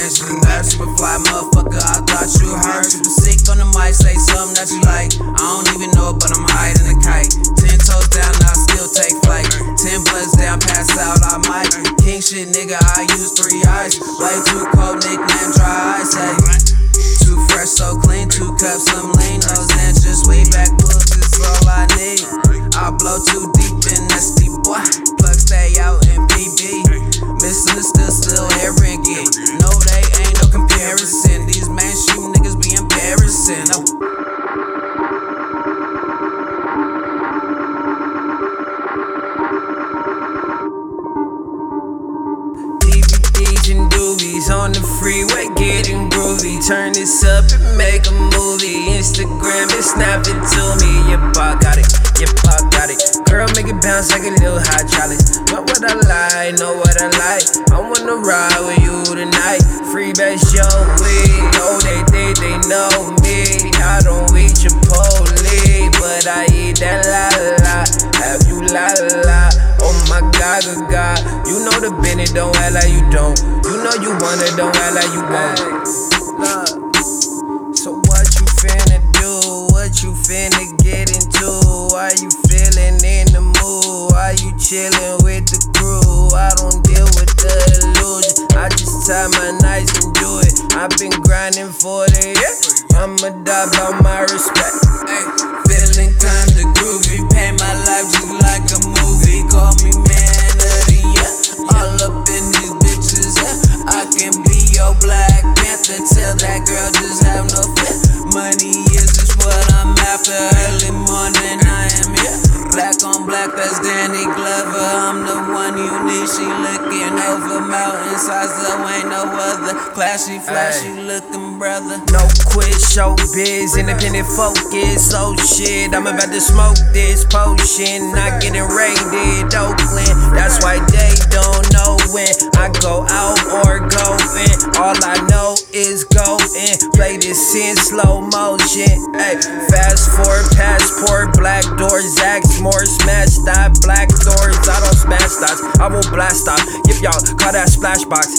mansion. That super fly motherfucker, I thought you heard. Super sick on the mic, say something that you like. I don't even know but I'm higher than a kite. Ten toes down, I still take flight. Ten blunts down, pass out, I might. King shit, nigga, I use three eyes. Way too cold, nickname dry eyes. Hey. Too fresh, so clean. Two cups, some DVDs doobies on the freeway, getting groovy. Turn this up and make a movie. Instagram and snap it to me. Yep, I got it. Yep, I got it. Girl, make it bounce like a little hydraulic. Know what I like, know what I like. I wanna ride with you tonight. Free bass, yo, we know they they they know me. I don't eat Chipotle, but I eat God. You know the Bennett don't act like you don't. You know you want it, don't act like you won't. Look. So what you finna do? What you finna get into? Are you feeling in the mood? Are you chilling with the crew? I don't deal with the illusion. I just tie my nights and do it. I've been grinding for the yeah. I'ma die by my respect. Panther. Tell that girl just have no fear. Money is just what I'm after. Early morning, I am here. Black on black, that's Danny Glover. I'm the one you need. She looking over mountainsides, there ain't no other. Classy, flashy looking brother. No quit, show biz, independent focus. Oh shit, I'm about to smoke this potion. Not getting raided, Oakland. That's why they don't know when I go out or go in. All I Play in slow motion. Ay, fast forward, passport, black doors, axe more smash that black doors. I don't smash dots, I will blast off. If y'all call that splash box.